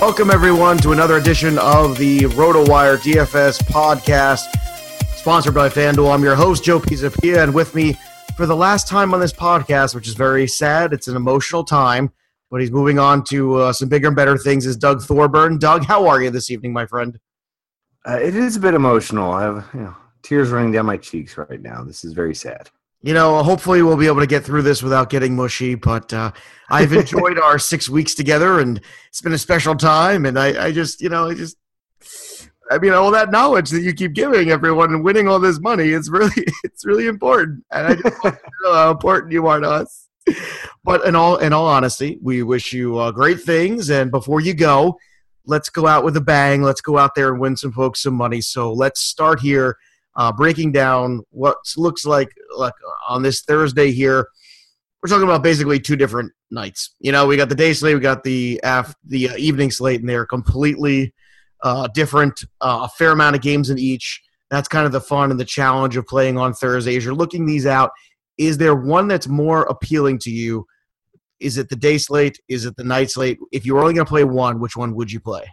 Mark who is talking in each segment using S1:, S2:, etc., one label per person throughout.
S1: Welcome, everyone, to another edition of the RotoWire DFS podcast, sponsored by FanDuel. I'm your host, Joe Pisapia, and with me for the last time on this podcast, which is very sad. It's an emotional time, but he's moving on to uh, some bigger and better things, is Doug Thorburn. Doug, how are you this evening, my friend?
S2: Uh, it is a bit emotional. I have you know, tears running down my cheeks right now. This is very sad
S1: you know, hopefully we'll be able to get through this without getting mushy. But uh, I've enjoyed our six weeks together, and it's been a special time. And I, I just, you know, I just, I mean, all that knowledge that you keep giving everyone and winning all this money, it's really, it's really important. And I just want to know how important you are to us. But in all, in all honesty, we wish you uh, great things. And before you go, let's go out with a bang. Let's go out there and win some folks some money. So let's start here uh, breaking down what looks like like on this Thursday here. We're talking about basically two different nights. You know, we got the day slate, we got the af- the uh, evening slate, and they're completely uh, different. Uh, a fair amount of games in each. That's kind of the fun and the challenge of playing on Thursdays. You're looking these out, is there one that's more appealing to you? Is it the day slate? Is it the night slate? If you were only going to play one, which one would you play?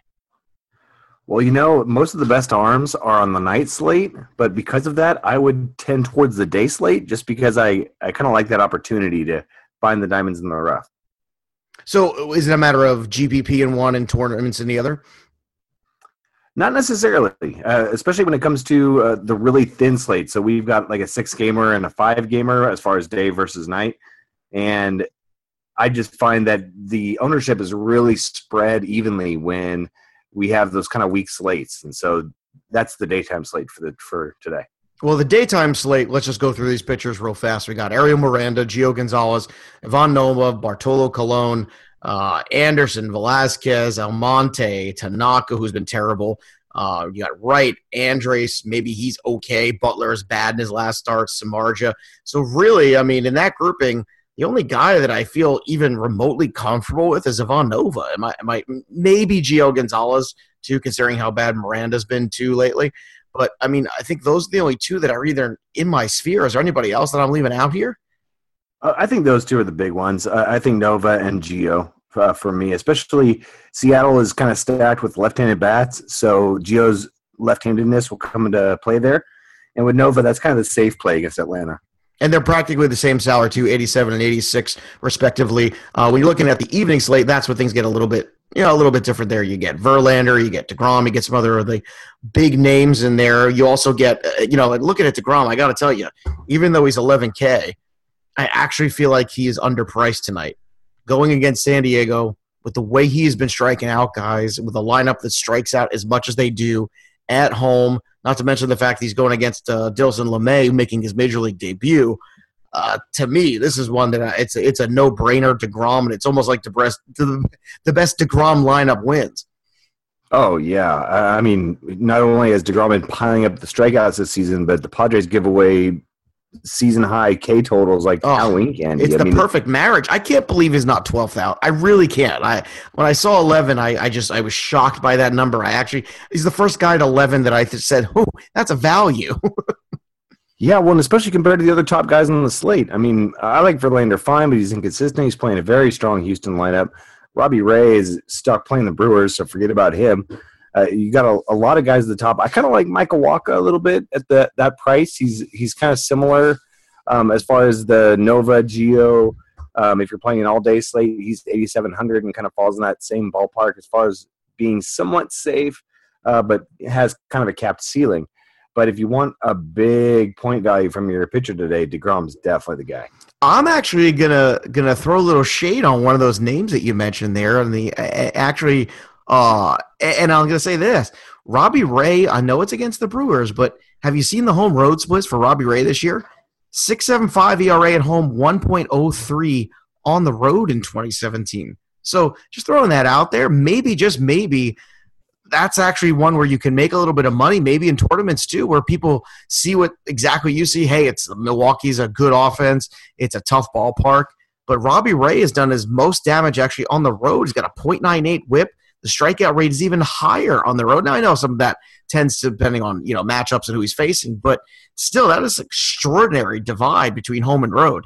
S2: Well, you know, most of the best arms are on the night slate, but because of that, I would tend towards the day slate just because I, I kind of like that opportunity to find the diamonds in the rough.
S1: So is it a matter of GPP in one and tournaments in the other?
S2: Not necessarily, uh, especially when it comes to uh, the really thin slate. So we've got like a six gamer and a five gamer as far as day versus night. And I just find that the ownership is really spread evenly when – we have those kind of weak slates, and so that's the daytime slate for the for today.
S1: Well, the daytime slate, let's just go through these pitchers real fast. We got Ariel Miranda, Gio Gonzalez, Ivan Nova, Bartolo Colon, uh, Anderson, Velasquez, Almonte, Tanaka, who's been terrible. Uh, you got Wright, Andres, maybe he's okay. Butler is bad in his last start, Samardzija. So, really, I mean, in that grouping, the only guy that I feel even remotely comfortable with is Ivan Nova. Am I, am I maybe Gio Gonzalez too, considering how bad Miranda's been too lately. But I mean, I think those are the only two that are either in my sphere. Is there anybody else that I'm leaving out here?
S2: Uh, I think those two are the big ones. I think Nova and Gio uh, for me, especially Seattle is kind of stacked with left-handed bats, so Gio's left-handedness will come into play there. And with Nova, that's kind of the safe play against Atlanta
S1: and they're practically the same salary too 87 and 86 respectively. Uh, when you're looking at the evening slate that's where things get a little bit you know a little bit different there. You get verlander you get DeGrom you get some other of the big names in there. You also get uh, you know looking at DeGrom i gotta tell you even though he's 11k i actually feel like he is underpriced tonight. Going against san diego with the way he's been striking out guys with a lineup that strikes out as much as they do at home not to mention the fact he's going against uh, Dinelson Lamet, making his major league debut. uh, to me, this is one that I, it's it's a no brainer. Degrom, and it's almost like the best the, the best Degrom lineup wins.
S2: Oh yeah, I mean, not only has Degrom been piling up the strikeouts this season, but the Padres give away season high K totals like oh, Halloween candy.
S1: It's I the mean, perfect marriage. I can't believe he's not twelfth out. I really can't. I when I saw eleven, I, I just I was shocked by that number. I actually he's the first guy at eleven that I said, "Oh, that's a value."
S2: yeah, well, and especially compared to the other top guys on the slate. I mean, I like Verlander fine, but he's inconsistent. He's playing a very strong Houston lineup. Robbie Ray is stuck playing the Brewers, so forget about him. Uh, you got a, a, lot of guys at the top. I kind of like Michael Wacha a little bit at the, that price. He's he's kind of similar um, as far as the Nova Gio. Um, if you're playing an all day slate, he's 8,700 and kind of falls in that same ballpark as far as being somewhat safe, uh, but has kind of a capped ceiling. But if you want a big point value from your pitcher today, Degrom's definitely the guy.
S1: I'm actually gonna gonna throw a little shade on one of those names that you mentioned there, and the actually uh, and I'm going to say this Robbie Ray, I know it's against the Brewers, but have you seen the home road splits for Robbie Ray this year? 6.75 ERA at home, 1.03 on the road in 2017. So just throwing that out there, maybe, just maybe, that's actually one where you can make a little bit of money, maybe in tournaments too, where people see what exactly you see. Hey, it's Milwaukee's a good offense, it's a tough ballpark. But Robbie Ray has done his most damage actually on the road. He's got a .98 whip, the strikeout rate is even higher on the road. Now I know some of that tends to depending on you know matchups and who he's facing, but still that is an extraordinary divide between home and road.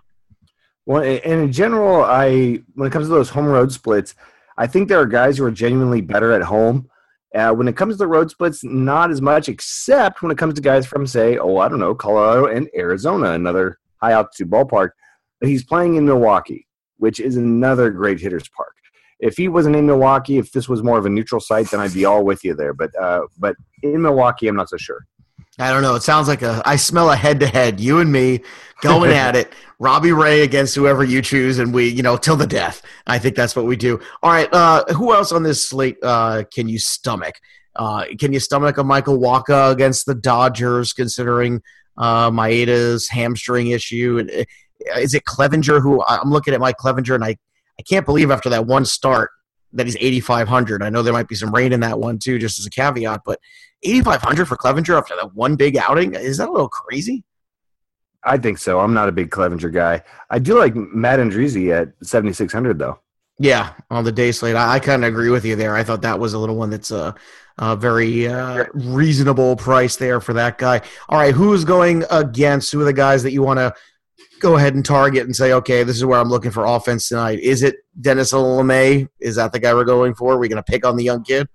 S2: Well, and in general, I when it comes to those home road splits, I think there are guys who are genuinely better at home. Uh, when it comes to the road splits, not as much, except when it comes to guys from, say, oh, I don't know, Colorado and Arizona, another high altitude ballpark. He's playing in Milwaukee, which is another great hitter's park if he wasn't in Milwaukee, if this was more of a neutral site, then I'd be all with you there. But uh, but in Milwaukee, I'm not so sure.
S1: I don't know. It sounds like a. I smell a head to head. You and me going at it. Robbie Ray against whoever you choose, and we, you know, till the death. I think that's what we do. All right. Uh, who else on this slate uh, can you stomach? Uh, can you stomach a Michael Wacha against the Dodgers, considering uh, Maeda's hamstring issue? Uh, is it Clevinger who I'm looking at Mike Clevinger, and I I can't believe after that one start that he's 8,500. I know there might be some rain in that one too, just as a caveat, but 8,500 for Clevinger after that one big outing is that a little crazy?
S2: I think so. I'm not a big Clevinger guy. I do like Matt Andriese at 7,600 though.
S1: Yeah, on the day slate, I, I kind of agree with you there. I thought that was a little one that's a, a very uh, reasonable price there for that guy. All right, who's going against? Who are the guys that you want to go ahead and target and say, okay, this is where I'm looking for offense tonight. Is it Dennis Lamet? Is that the guy we're going for? Are we going to pick on the young kid?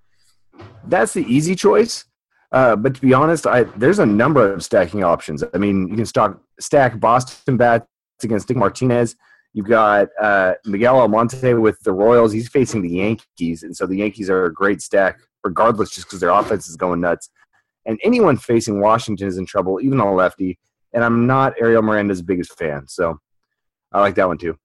S2: That's the easy choice. Uh, but to be honest, I, there's a number of stacking options. I mean, you can stock, stack Boston bats against Nick Martinez. You've got uh, Miguel Almonte with the Royals. He's facing the Yankees, and so the Yankees are a great stack, regardless, just because their offense is going nuts. And anyone facing Washington is in trouble, even a lefty and I'm not Ariel Miranda's biggest fan, so I like that one too.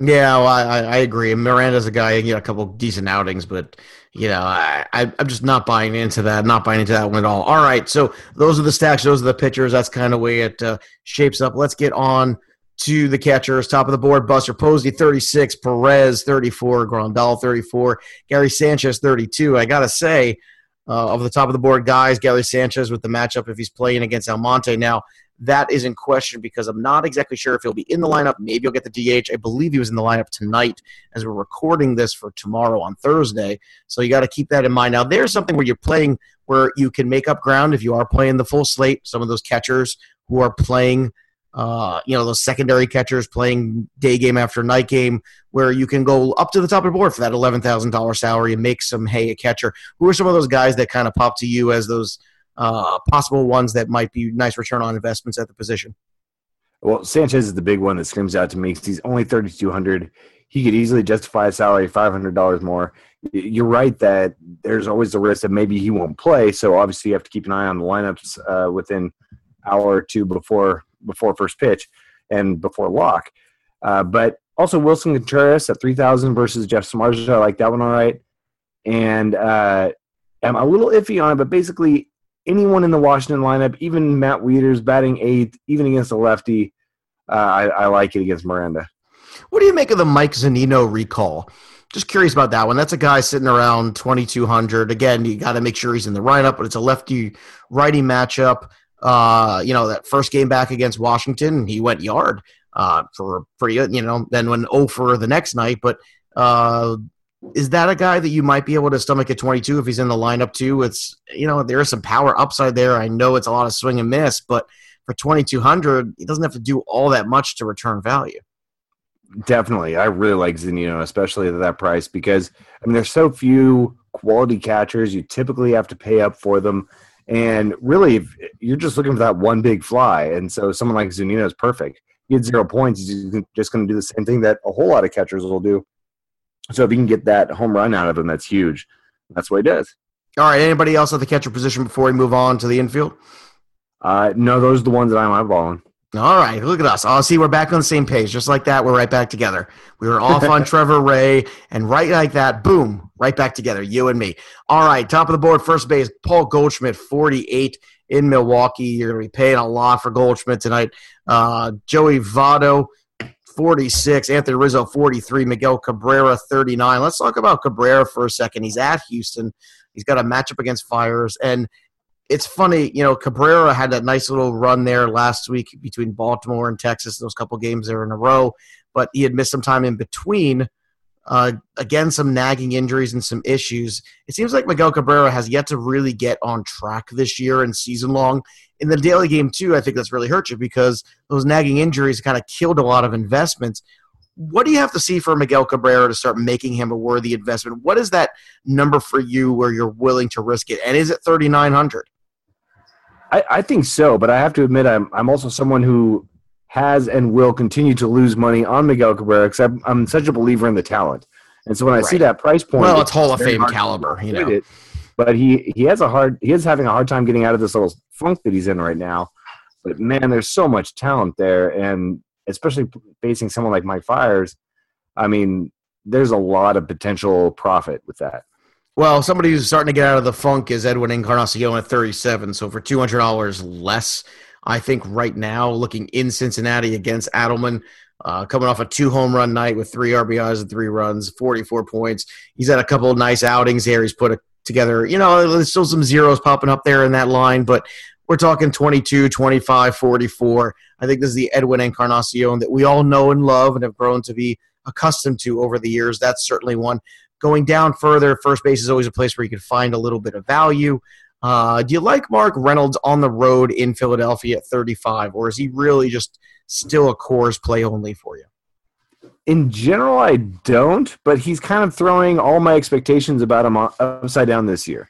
S1: Yeah, well, I, I agree. Miranda's a guy, you know, a couple decent outings, but you know, I, I am just not buying into that. Not buying into that one at all. All right, so those are the stacks. Those are the pitchers. That's kind of way it uh, shapes up. Let's get on to the catchers. Top of the board: Buster Posey, 36, Perez, 34, Grandal, 34, Gary Sanchez, 32. I gotta say, uh, of the top of the board guys, Gary Sanchez with the matchup if he's playing against Almonte now that is in question because I'm not exactly sure if he'll be in the lineup. Maybe he'll get the DH. I believe he was in the lineup tonight as we're recording this for tomorrow on Thursday. So you got to keep that in mind. Now, there's something where you're playing where you can make up ground if you are playing the full slate. Some of those catchers who are playing, uh, you know, those secondary catchers playing day game after night game, where you can go up to the top of the board for that $11,000 salary and make some hay a catcher. Who are some of those guys that kind of pop to you as those – uh, possible ones that might be nice return on investments at the position.
S2: Well, Sanchez is the big one that screams out to me. He's only thirty two hundred. He could easily justify a salary five hundred dollars more. You're right that there's always the risk that maybe he won't play. So obviously you have to keep an eye on the lineups uh, within hour or two before before first pitch and before lock. Uh, but also Willson Contreras at three thousand versus Jeff Samardzija. I like that one all right. And uh, I'm a little iffy on it, but basically anyone in the Washington lineup, even Matt Wieters batting eighth, even against a lefty, uh, I, I like it against Miranda.
S1: What do you make of the Mike Zunino recall? Just curious about that one. That's a guy sitting around 2,200. Again, you got to make sure he's in the lineup, but it's a lefty righty matchup. Uh, you know, that first game back against Washington, he went yard uh, for, for, you know, then went 0 for the next night. But uh, is that a guy that you might be able to stomach at 22 if he's in the lineup too? It's, you know, there is some power upside there. I know it's a lot of swing and miss, but for 2,200, he doesn't have to do all that much to return value.
S2: Definitely. I really like Zunino, especially at that price, because I mean, there's so few quality catchers. You typically have to pay up for them. And really, you're just looking for that one big fly. And so someone like Zunino is perfect. He had zero points. He's just going to do the same thing that a whole lot of catchers will do. So if you can get that home run out of him, that's huge. That's what he does.
S1: All right. Anybody else at the catcher position before we move on to the infield?
S2: Uh, no, those are the ones that I'm eyeballing.
S1: All right, look at us. Oh, see, we're back on the same page. Just like that, we're right back together. We were off on Trevor Ray, and right like that, boom, right back together, you and me. All right, top of the board, first base, Paul Goldschmidt, 48 in Milwaukee. You're going to be paying a lot for Goldschmidt tonight. Uh, Joey Votto, 46. Anthony Rizzo, 43. Miguel Cabrera, 39. Let's talk about Cabrera for a second. He's at Houston. He's got a matchup against Fiers and – it's funny, you know, Cabrera had that nice little run there last week between Baltimore and Texas, those couple games there in a row, but he had missed some time in between. Uh, again, some nagging injuries and some issues. It seems like Miguel Cabrera has yet to really get on track this year and season long. In the daily game, too, I think that's really hurt you because those nagging injuries kind of killed a lot of investments. What do you have to see for Miguel Cabrera to start making him a worthy investment? What is that number for you where you're willing to risk it? And is it 3,900?
S2: I, I think so, but I have to admit I'm I'm also someone who has and will continue to lose money on Miguel Cabrera because I'm, I'm such a believer in the talent. And so when I right. see that price point,
S1: well, it's, Hall of Fame caliber, you know. It,
S2: but he he has a hard he is having a hard time getting out of this little funk that he's in right now. But man, there's so much talent there, and especially facing someone like Mike Fiers, I mean, there's a lot of potential profit with that.
S1: Well, somebody who's starting to get out of the funk is Edwin Encarnacion at 37. So for $200 less, I think right now, looking in Cincinnati against Adleman, uh, coming off a two home run night with three RBIs and three runs, 44 points. He's had a couple of nice outings here. He's put a, together, you know, there's still some zeros popping up there in that line, but we're talking 22, 25, 44. I think this is the Edwin Encarnacion that we all know and love and have grown to be accustomed to over the years. That's certainly one. Going down further, first base is always a place where you can find a little bit of value. Uh, do you like Mark Reynolds on the road in Philadelphia at 35, or is he really just still a Coors play only for you?
S2: In general, I don't, but he's kind of throwing all my expectations about him upside down this year.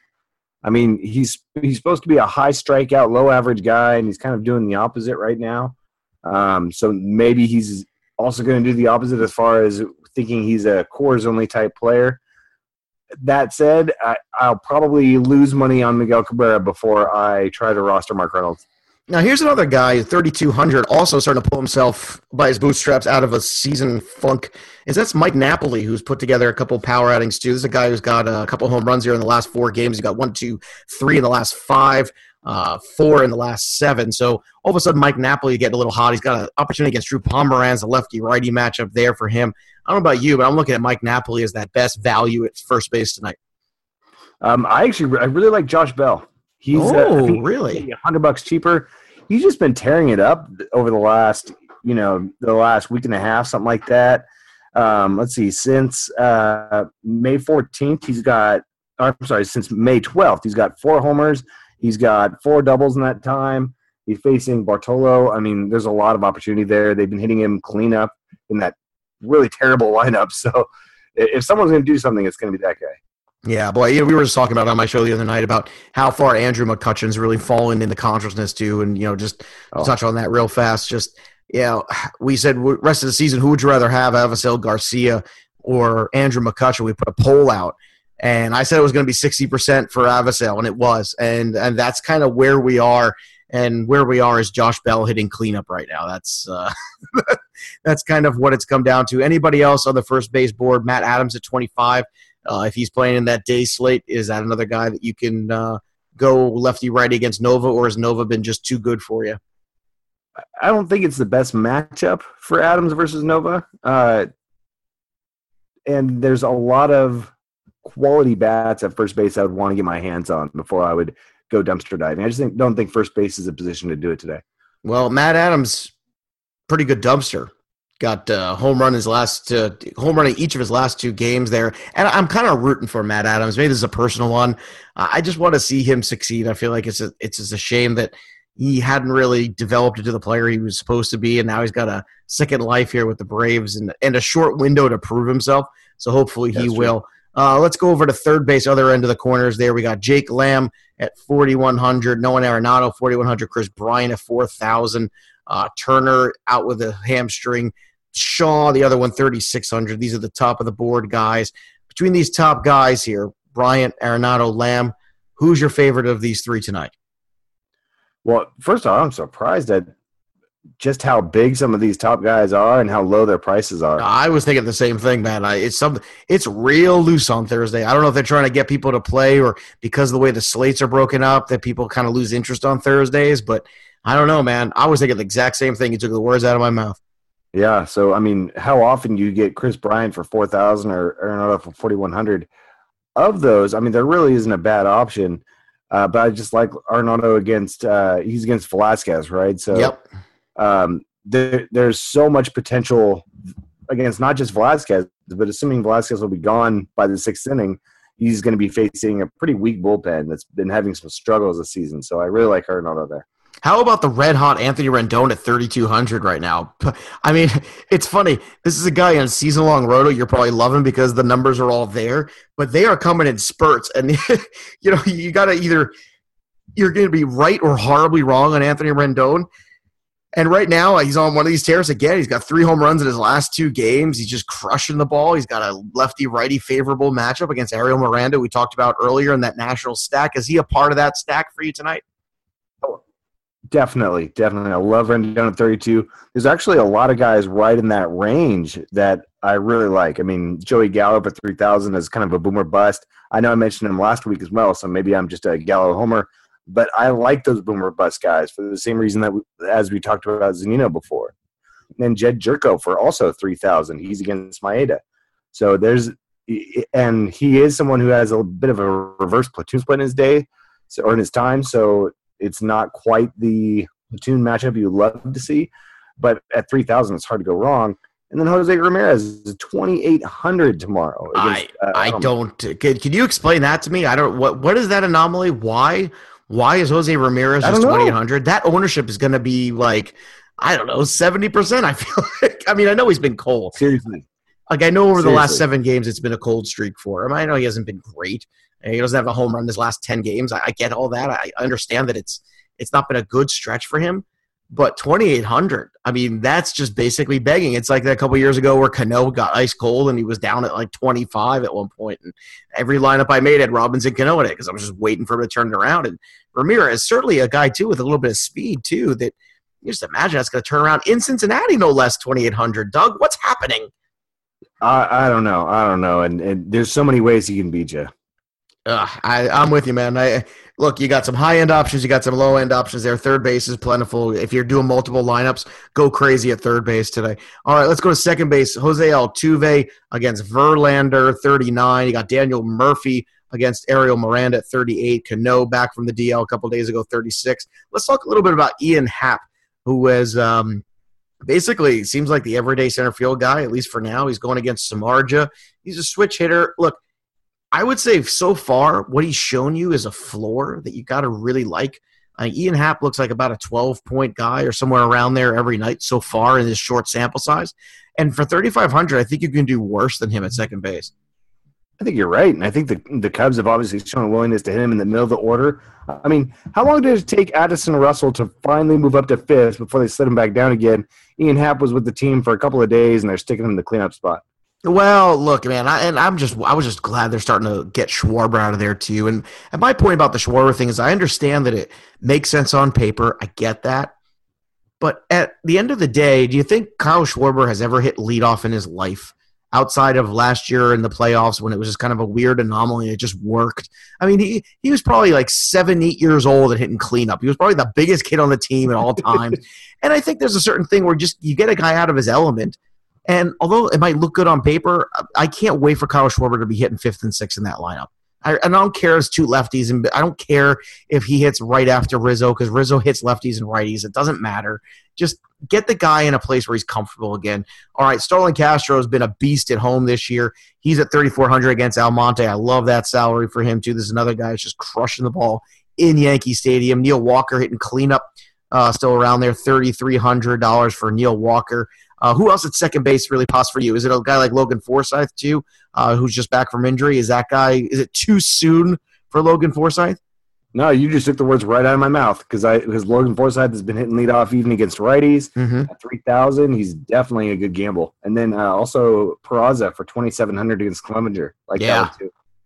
S2: I mean, he's he's supposed to be a high strikeout, low average guy, and he's kind of doing the opposite right now. Um, so maybe he's also going to do the opposite as far as thinking he's a Coors only type player that said, I, will probably lose money on Miguel Cabrera before I try to roster Mark Reynolds.
S1: Now, here's another guy, 3,200, also starting to pull himself by his bootstraps out of a season funk. Is that's Mike Napoli, who's put together a couple power outings too. This is a guy who's got a couple home runs here in the last four games. He got one, two, three in the last five, uh, four in the last seven. So all of a sudden, Mike Napoli getting a little hot. He's got an opportunity against Drew Pomeranz, a lefty righty matchup there for him. I don't know about you, but I'm looking at Mike Napoli as that best value at first base tonight.
S2: Um, I actually I really like Josh Bell.
S1: He's uh, oh, uh, really
S2: hundred bucks cheaper. He's just been tearing it up over the last you know the last week and a half, something like that. Um, let's see, since uh, May 14th, he's got. I'm sorry, since May 12th, he's got four homers. He's got four doubles in that time. He's facing Bartolo. I mean, there's a lot of opportunity there. They've been hitting him clean up in that really terrible lineup. So if someone's going to do something, it's going to be that guy.
S1: Yeah, boy, you know, we were just talking about on my show the other night about how far Andrew McCutchen's really fallen into consciousness too, and you know, just oh. touch on that real fast. Just you know, we said rest of the season, who would you rather have, Avisail Garcia or Andrew McCutchen? We put a poll out, and I said it was going to be sixty percent for Avisail, and it was, and and that's kind of where we are and where we are is Josh Bell hitting cleanup right now. That's uh, that's kind of what it's come down to. Anybody else on the first base board? Matt Adams at 25. Uh, if he's playing in that day slate, is that another guy that you can uh, go lefty righty against Nova, or has Nova been just too good for you?
S2: I don't think it's the best matchup for Adams versus Nova. Uh, and there's a lot of quality bats at first base I would want to get my hands on before I would go dumpster diving. I just think, don't think first base is a position to do it today.
S1: Well, Matt Adams, pretty good dumpster. Got uh, home run his last uh, home run in each of his last two games there, and I'm kind of rooting for Matt Adams. Maybe this is a personal one. Uh, I just want to see him succeed. I feel like it's a, it's just a shame that he hadn't really developed into the player he was supposed to be, and now he's got a second life here with the Braves and and a short window to prove himself. So hopefully he That's will. Uh, let's go over to third base, other end of the corners. There we got Jake Lamb at 4,100, Nolan Arenado 4,100, Kris Bryant at 4,000, uh, Turner out with a hamstring, Shaw the other one 3,600. These are the top of the board guys. Between these top guys here, Bryant, Arenado, Lamb, who's your favorite of these three tonight?
S2: Well, first of all, I'm surprised at just how big some of these top guys are and how low their prices are.
S1: I was thinking the same thing, man. I, it's something. It's real loose on Thursday. I don't know if they're trying to get people to play or because of the way the slates are broken up that people kind of lose interest on Thursdays. But I don't know, man. I was thinking the exact same thing. You took the words out of my mouth.
S2: Yeah. So I mean, how often you get Kris Bryant for four thousand or Arenado for forty one hundred? Of those, I mean, there really isn't a bad option. Uh, but I just like Arenado against uh, he's against Velasquez, right? So
S1: yep.
S2: um, there, there's so much potential against not just Velasquez, but assuming Velasquez will be gone by the sixth inning, he's going to be facing a pretty weak bullpen that's been having some struggles this season. So I really like Arenado there.
S1: How about the red hot Anthony Rendon at 3,200 right now? I mean, it's funny. This is a guy on season long roto. You're probably loving because the numbers are all there, but they are coming in spurts. And, you know, you got to either, you're going to be right or horribly wrong on Anthony Rendon. And right now, uh, he's on one of these tears again. He's got three home runs in his last two games. He's just crushing the ball. He's got a lefty righty favorable matchup against Ariel Miranda, we talked about earlier in that national stack. Is he a part of that stack for you tonight?
S2: Definitely, definitely. I love Rendon at 32. There's actually a lot of guys right in that range that I really like. I mean, Joey Gallo at 3,000 is kind of a boomer bust. I know I mentioned him last week as well, so maybe I'm just a Gallo homer. But I like those boomer bust guys for the same reason that we, as we talked about Zunino before. And Jedd Gyorko for also 3,000. He's against Maeda. So there's and he is someone who has a bit of a reverse platoon split in his day or in his time. So it's not quite the platoon matchup you'd love to see, but at 3,000, it's hard to go wrong. And then Jose Ramirez is 2,800 tomorrow.
S1: Against, I, uh, I don't. Can, can you explain that to me? I don't. What What is that anomaly? Why? Why is Jose Ramirez just 2,800? That ownership is going to be like, I don't know, 70%. I feel like. I mean, I know he's been cold.
S2: Seriously.
S1: Like, I know over Seriously. the last seven games, it's been a cold streak for him. I know he hasn't been great. He doesn't have a home run this last ten games. I, I get all that. I understand that it's it's not been a good stretch for him. But 2,800, I mean, that's just basically begging. It's like that a couple years ago where Cano got ice cold and he was down at like 25 at one point. And every lineup I made had Robinson Cano in it because I was just waiting for him to turn it around. And Ramirez certainly a guy, too, with a little bit of speed, too, that you just imagine that's going to turn around in Cincinnati, no less, 2,800. Doug, what's happening?
S2: I, I don't know. I don't know. And, and there's so many ways he can beat you.
S1: Uh, I, I'm with you, man. I look, you got some high end options, you got some low end options there. Third base is plentiful. If you're doing multiple lineups, go crazy at third base today. All right, let's go to second base. Jose Altuve against Verlander, 39. You got Daniel Murphy against Ariel Miranda at 38. Cano back from the DL a couple days ago, 36. Let's talk a little bit about Ian Happ, who was um, basically seems like the everyday center field guy, at least for now. He's going against Samardzija. He's a switch hitter. Look, I would say so far, what he's shown you is a floor that you got to really like. Uh, Ian Happ looks like about a 12 point guy or somewhere around there every night so far in this short sample size. And for 3,500, I think you can do worse than him at second base.
S2: I think you're right, and I think the the Cubs have obviously shown a willingness to hit him in the middle of the order. I mean, how long did it take Addison Russell to finally move up to fifth before they slid him back down again? Ian Happ was with the team for a couple of days, and they're sticking him in the cleanup spot.
S1: Well, look, man, I, and I'm just I was just glad they're starting to get Schwarber out of there too. And, and my point about the Schwarber thing is I understand that it makes sense on paper. I get that. But at the end of the day, do you think Kyle Schwarber has ever hit leadoff in his life outside of last year in the playoffs when it was just kind of a weird anomaly. It just worked. I mean, he, he was probably like seven, eight years old and hitting cleanup. He was probably the biggest kid on the team at all times. and I think there's a certain thing where just you get a guy out of his element. And although it might look good on paper, I can't wait for Kyle Schwarber to be hitting fifth and sixth in that lineup. I, I don't care as two lefties, and I don't care if he hits right after Rizzo because Rizzo hits lefties and righties. It doesn't matter. Just get the guy in a place where he's comfortable again. All right, Starlin Castro has been a beast at home this year. He's at 3,400 against Almonte. I love that salary for him too. This is another guy that's just crushing the ball in Yankee Stadium. Neil Walker hitting cleanup, uh, still around there, $3,300 for Neil Walker. Uh, who else at second base really pops for you? Is it a guy like Logan Forsythe too, uh, who's just back from injury? Is that guy? Is it too soon for Logan Forsythe?
S2: No, you just took the words right out of my mouth because I because Logan Forsythe has been hitting leadoff even against righties mm-hmm. at three thousand. He's definitely a good gamble. And then uh, also Peraza for twenty seven hundred against Clevinger. Like
S1: yeah,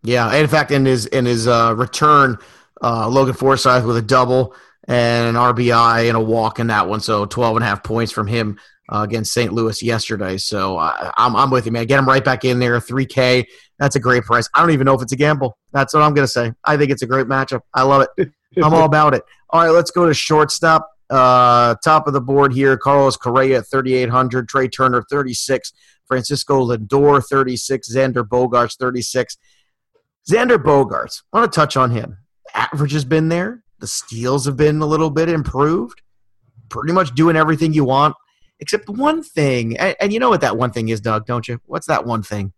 S1: yeah. in fact, in his in his uh, return, uh, Logan Forsythe with a double and an RBI and a walk in that one. So 12 and a half points from him uh, against St. Louis yesterday. So uh, I'm, I'm with you, man. Get him right back in there. 3K. That's a great price. I don't even know if it's a gamble. That's what I'm going to say. I think it's a great matchup. I love it. I'm all about it. All right, let's go to shortstop. Uh, top of the board here Carlos Correa 3,800, Trey Turner 36, Francisco Lindor 36, Xander Bogaerts 36. Xander Bogaerts, I want to touch on him. Average has been there. The steals have been a little bit improved. Pretty much doing everything you want except one thing. And, and, you know what that one thing is, Doug, don't you? What's that one thing?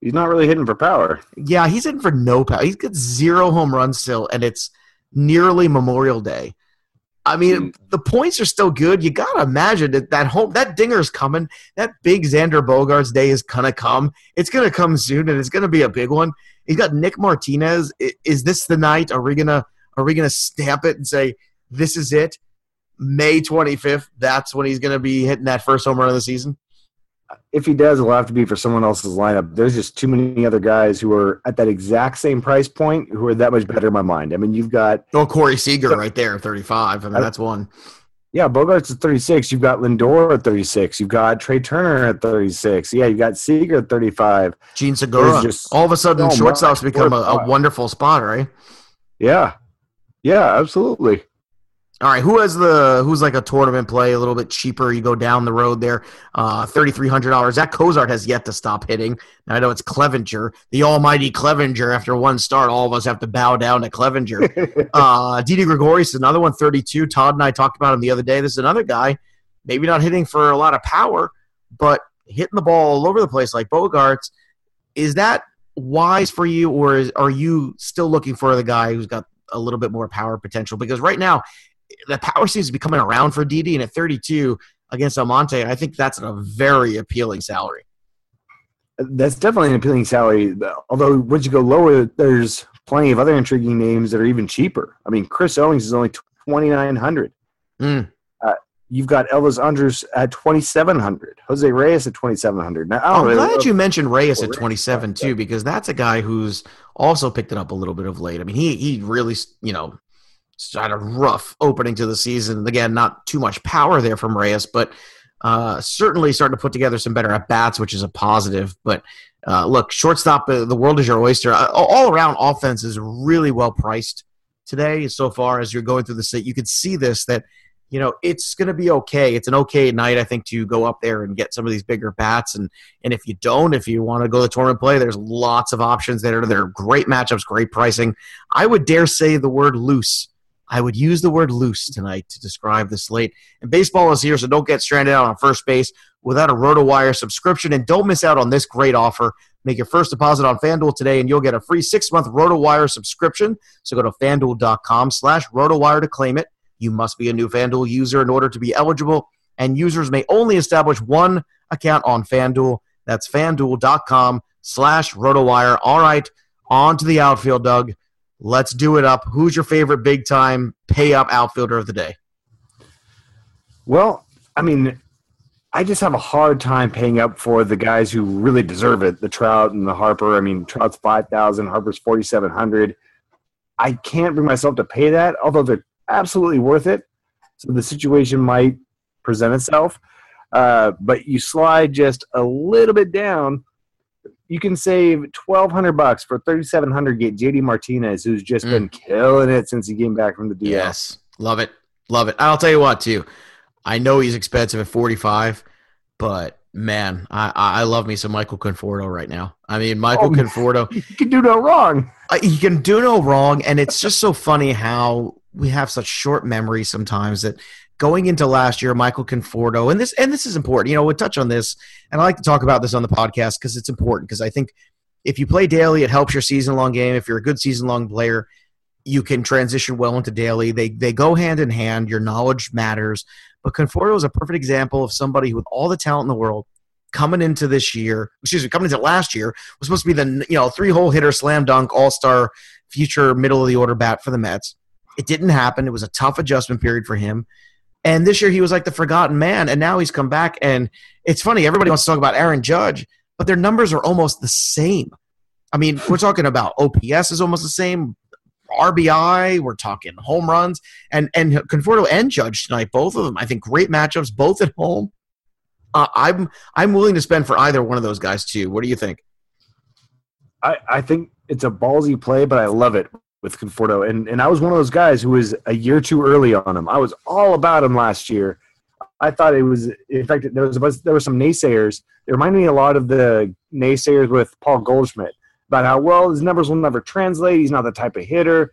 S2: He's not really hitting for power.
S1: Yeah, he's hitting for no power. He's got zero home runs still, and it's nearly Memorial Day. I mean, mm. the points are still good. You gotta imagine that that home that dinger's coming. That big Xander Bogaerts day is gonna come. It's gonna come soon, and it's gonna be a big one. He's got Nick Martinez. Is this the night? Are we gonna are we gonna stamp it and say this is it? May 25th, that's when he's going to be hitting that first home run of the season?
S2: If he does, it'll have to be for someone else's lineup. There's just too many other guys who are at that exact same price point who are that much better in my mind. I mean, you've got
S1: oh Corey Seager so, right there, 35. I mean, I, that's one.
S2: Yeah, Bogaerts at 36. You've got Lindor at 36. You've got Trey Turner at 36. Yeah, you've got Seager at 35.
S1: Jean Segura. Just, All of a sudden, oh, shortstops become a, a wonderful spot, right?
S2: Yeah. Yeah, absolutely.
S1: All right, who has the who's like a tournament play a little bit cheaper? You go down the road there, uh, thirty three hundred dollars. Zach Cozart has yet to stop hitting. Now, I know it's Clevinger, the almighty Clevinger. After one start, all of us have to bow down to Clevinger. uh, Didi Gregorius, another one, thirty two. Todd and I talked about him the other day. This is another guy, maybe not hitting for a lot of power, but hitting the ball all over the place like Bogaerts. Is that wise for you, or is, are you still looking for the guy who's got a little bit more power potential? Because right now the power seems to be coming around for Didi, and at 32 against Almonte, I think that's a very appealing salary.
S2: That's definitely an appealing salary. Although, once you go lower, there's plenty of other intriguing names that are even cheaper. I mean, Chris Owings is only 2900 mm. uh, You've got Elvis Andrus at 2,700. Jose Reyes at 2,700. Now,
S1: I'm really glad you mentioned Reyes at 27 too, because that's a guy who's also picked it up a little bit of late. I mean, he he really you know had a rough opening to the season. Again, not too much power there from Reyes, but uh, certainly starting to put together some better at bats, which is a positive. But uh, look, shortstop, uh, the world is your oyster. Uh, all around offense is really well priced today. So far as you're going through the set, you can see this that you know it's going to be okay. It's an okay night, I think, to go up there and get some of these bigger bats. And and if you don't, if you want to go the tournament play, there's lots of options there. They're great matchups, great pricing. I would dare say the word loose I would use the word loose tonight to describe the slate. And baseball is here, so don't get stranded out on first base without a RotoWire subscription. And don't miss out on this great offer. Make your first deposit on FanDuel today, and you'll get a free six-month RotoWire subscription. So go to FanDuel.com slash RotoWire to claim it. You must be a new FanDuel user in order to be eligible, and users may only establish one account on FanDuel. That's FanDuel.com slash RotoWire. All right, on to the outfield, Doug. Let's do it up. Who's your favorite big time pay up outfielder of the day?
S2: Well, I mean, I just have a hard time paying up for the guys who really deserve it. The Trout and the Harper. I mean, Trout's five thousand, Harper's forty seven hundred. I can't bring myself to pay that, although they're absolutely worth it. So the situation might present itself. Uh, but you slide just a little bit down you can save twelve hundred bucks for thirty seven hundred. Get JD Martinez, who's just mm. been killing it since he came back from the DL.
S1: Yes, love it, love it. I'll tell you what, too. I know he's expensive at forty five, but man, I, I love me some Michael Conforto right now. I mean, Michael oh, Conforto.
S2: He can do no wrong.
S1: Uh, he can do no wrong, and it's just so funny how we have such short memory sometimes that going into last year, Michael Conforto, and this and this is important. You know, we'll touch on this, and I like to talk about this on the podcast because it's important. Because I think if you play daily, it helps your season long game. If you're a good season long player, you can transition well into daily. They they go hand in hand. Your knowledge matters. But Conforto is a perfect example of somebody with all the talent in the world, coming into this year, excuse me, coming into last year, was supposed to be the you know three hole hitter, slam dunk, all star, future middle of the order bat for the Mets. It didn't happen. It was a tough adjustment period for him. And this year he was like the forgotten man, and now he's come back. And it's funny, everybody wants to talk about Aaron Judge, but their numbers are almost the same. I mean, we're talking about OPS is almost the same, RBI, we're talking home runs, and and Conforto and Judge tonight, both of them. I think great matchups, both at home. Uh, I'm I'm willing to spend for either one of those guys too. What do you think?
S2: I, I think it's a ballsy play, but I love it with Conforto. And and I was one of those guys who was a year too early on him. I was all about him last year. I thought it was in fact there was there were some naysayers. It reminded me a lot of the naysayers with Paul Goldschmidt about how well his numbers will never translate. He's not the type of hitter.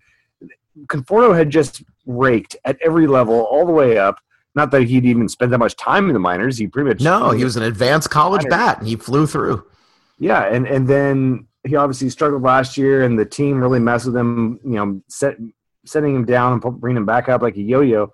S2: Conforto had just raked at every level all the way up. Not that he'd even spent that much time in the minors. He pretty much
S1: no. He was an advanced college minors. bat, and he flew through.
S2: Yeah, and and then he obviously struggled last year, and the team really messed with him. You know, set, setting him down and bringing him back up like a yo-yo.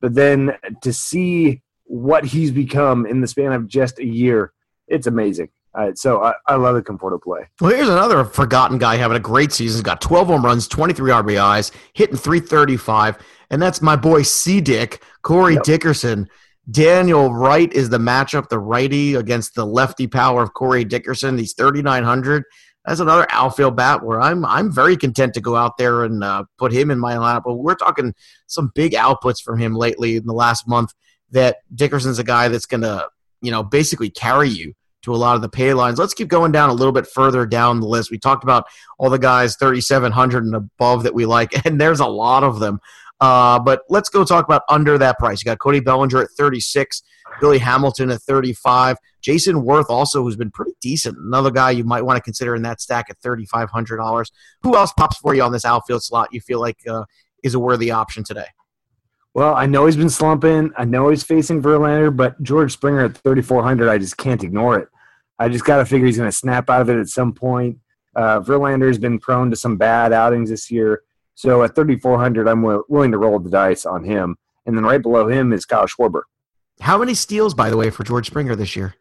S2: But then to see what he's become in the span of just a year, it's amazing. Uh, so I, I love the Conforto play.
S1: Well, here's another forgotten guy having a great season. He's got 12 home runs, 23 RBIs, hitting 335, and that's my boy C. Dick, Corey yep. Dickerson. Daniel Wright is the matchup, the righty against the lefty power of Corey Dickerson. He's 3,900 that's another outfield bat where I'm I'm very content to go out there and uh, put him in my lineup. But we're talking some big outputs from him lately in the last month. That Dickerson's a guy that's going to you know basically carry you to a lot of the pay lines. Let's keep going down a little bit further down the list. We talked about all the guys 3,700 and above that we like, and there's a lot of them. Uh, but let's go talk about under that price. You got Cody Bellinger at 36, Billy Hamilton at 35, Jayson Werth also, who's been pretty decent. Another guy you might want to consider in that stack at $3,500. Who else pops for you on this outfield slot you feel like uh, is a worthy option today?
S2: Well, I know he's been slumping. I know he's facing Verlander, but George Springer at 3,400, I just can't ignore it. I just got to figure he's going to snap out of it at some point. Uh, Verlander's been prone to some bad outings this year. So at 3,400, I'm w- willing to roll the dice on him. And then right below him is Kyle Schwarber.
S1: How many steals, by the way, for George Springer this year?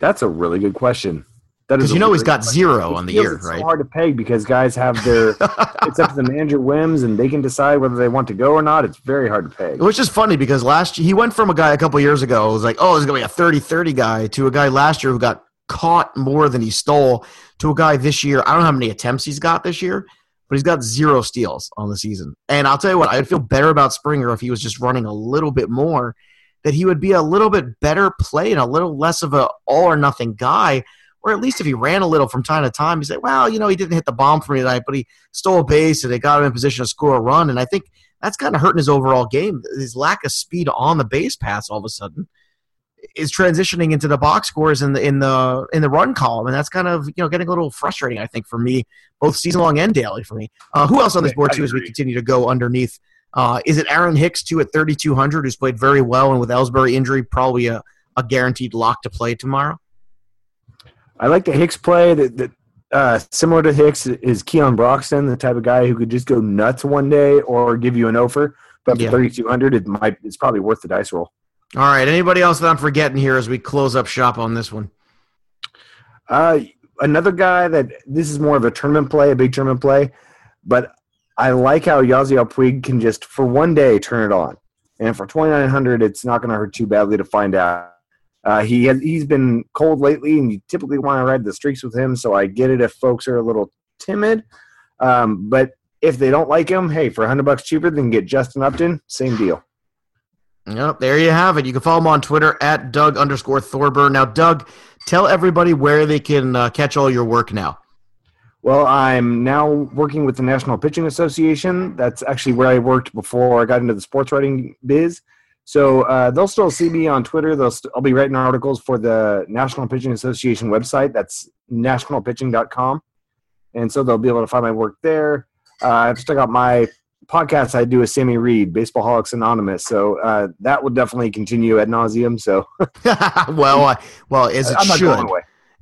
S2: That's a really good question.
S1: That is, you know, he's got question. zero on the year,
S2: it's
S1: right?
S2: So hard to peg because guys have their. it's up to the manager whims, and they can decide whether they want to go or not. It's very hard to peg.
S1: Which is funny because last year he went from a guy a couple years ago who was like, "Oh, he's going to be a 30-30 guy," to a guy last year who got caught more than he stole, to a guy this year. I don't know how many attempts he's got this year, but he's got zero steals on the season. And I'll tell you what, I'd feel better about Springer if he was just running a little bit more. That he would be a little bit better play and a little less of a all or nothing guy. Or at least if he ran a little from time to time, you say, well, you know, he didn't hit the bomb for me tonight, but he stole a base and they got him in position to score a run. And I think that's kind of hurting his overall game. His lack of speed on the base pass all of a sudden is transitioning into the box scores in the in the in the run column, and that's kind of you know getting a little frustrating. I think for me, both season long and daily for me. Uh, who else on this board too? As we continue to go underneath, uh, is it Aaron Hicks too at thirty two hundred, who's played very well, and with Ellsbury injury, probably a, a guaranteed lock to play tomorrow.
S2: I like the Hicks play. That, that uh, similar to Hicks is Keon Broxton, the type of guy who could just go nuts one day or give you an offer. But yeah. thirty two hundred, it might it's probably worth the dice roll.
S1: All right. Anybody else that I'm forgetting here as we close up shop on this one?
S2: Uh, another guy that this is more of a tournament play, a big tournament play, but I like how Yasiel Puig can just for one day turn it on, and for 2,900, it's not going to hurt too badly to find out. Uh, he has, he's been cold lately, and you typically want to ride the streaks with him. So I get it if folks are a little timid, um, but if they don't like him, hey, for 100 bucks cheaper than get Justin Upton, same deal.
S1: Yep, there you have it. You can follow him on Twitter at Doug underscore Thorburn. Now, Doug, tell everybody where they can uh, catch all your work now.
S2: Well, I'm now working with the National Pitching Association. That's actually where I worked before I got into the sports writing biz. So uh, they'll still see me on Twitter. They'll st- I'll be writing articles for the National Pitching Association website. That's nationalpitching.com. And so they'll be able to find my work there. Uh, I've still got my podcast I do with Sammy Reid, Baseball Holics Anonymous. So uh, that will definitely continue ad nauseum. So
S1: well, well, as it
S2: I'm
S1: should,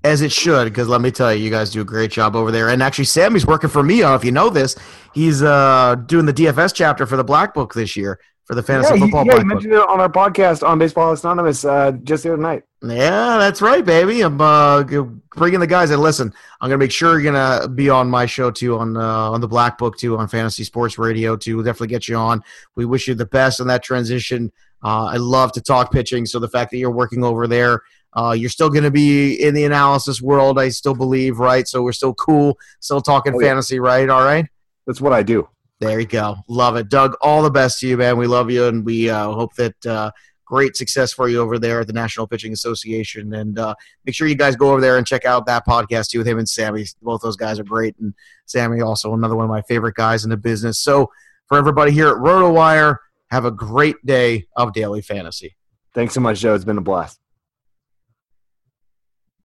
S1: as it should, because let me tell you, you guys do a great job over there. And actually, Sammy's working for me. I don't know if you know this. He's uh, doing the DFS chapter for the Black Book this year for the fantasy
S2: Yeah,
S1: football
S2: yeah, he
S1: Black Book.
S2: mentioned it on our podcast on Baseball Anonymous uh, just the other night.
S1: Yeah, that's right, baby. I'm uh, bringing the guys. And listen, I'm gonna make sure you're gonna be on my show too, on uh, on the Black Book too, on Fantasy Sports Radio too. We'll definitely get you on. We wish you the best on that transition. Uh, I love to talk pitching, so the fact that you're working over there, uh, you're still gonna be in the analysis world. I still believe, right? So we're still cool, still talking
S2: Oh, yeah.
S1: fantasy, right? All right.
S2: That's what I do.
S1: There you go. Love it. Doug, all the best to you, man. We love you, and we uh, hope that uh, great success for you over there at the National Pitching Association. And uh, make sure you guys go over there and check out that podcast too with him and Sammy. Both those guys are great. And Sammy, also another one of my favorite guys in the business. So, for everybody here at RotoWire, have a great day of daily fantasy.
S2: Thanks so much, Joe. It's been a blast.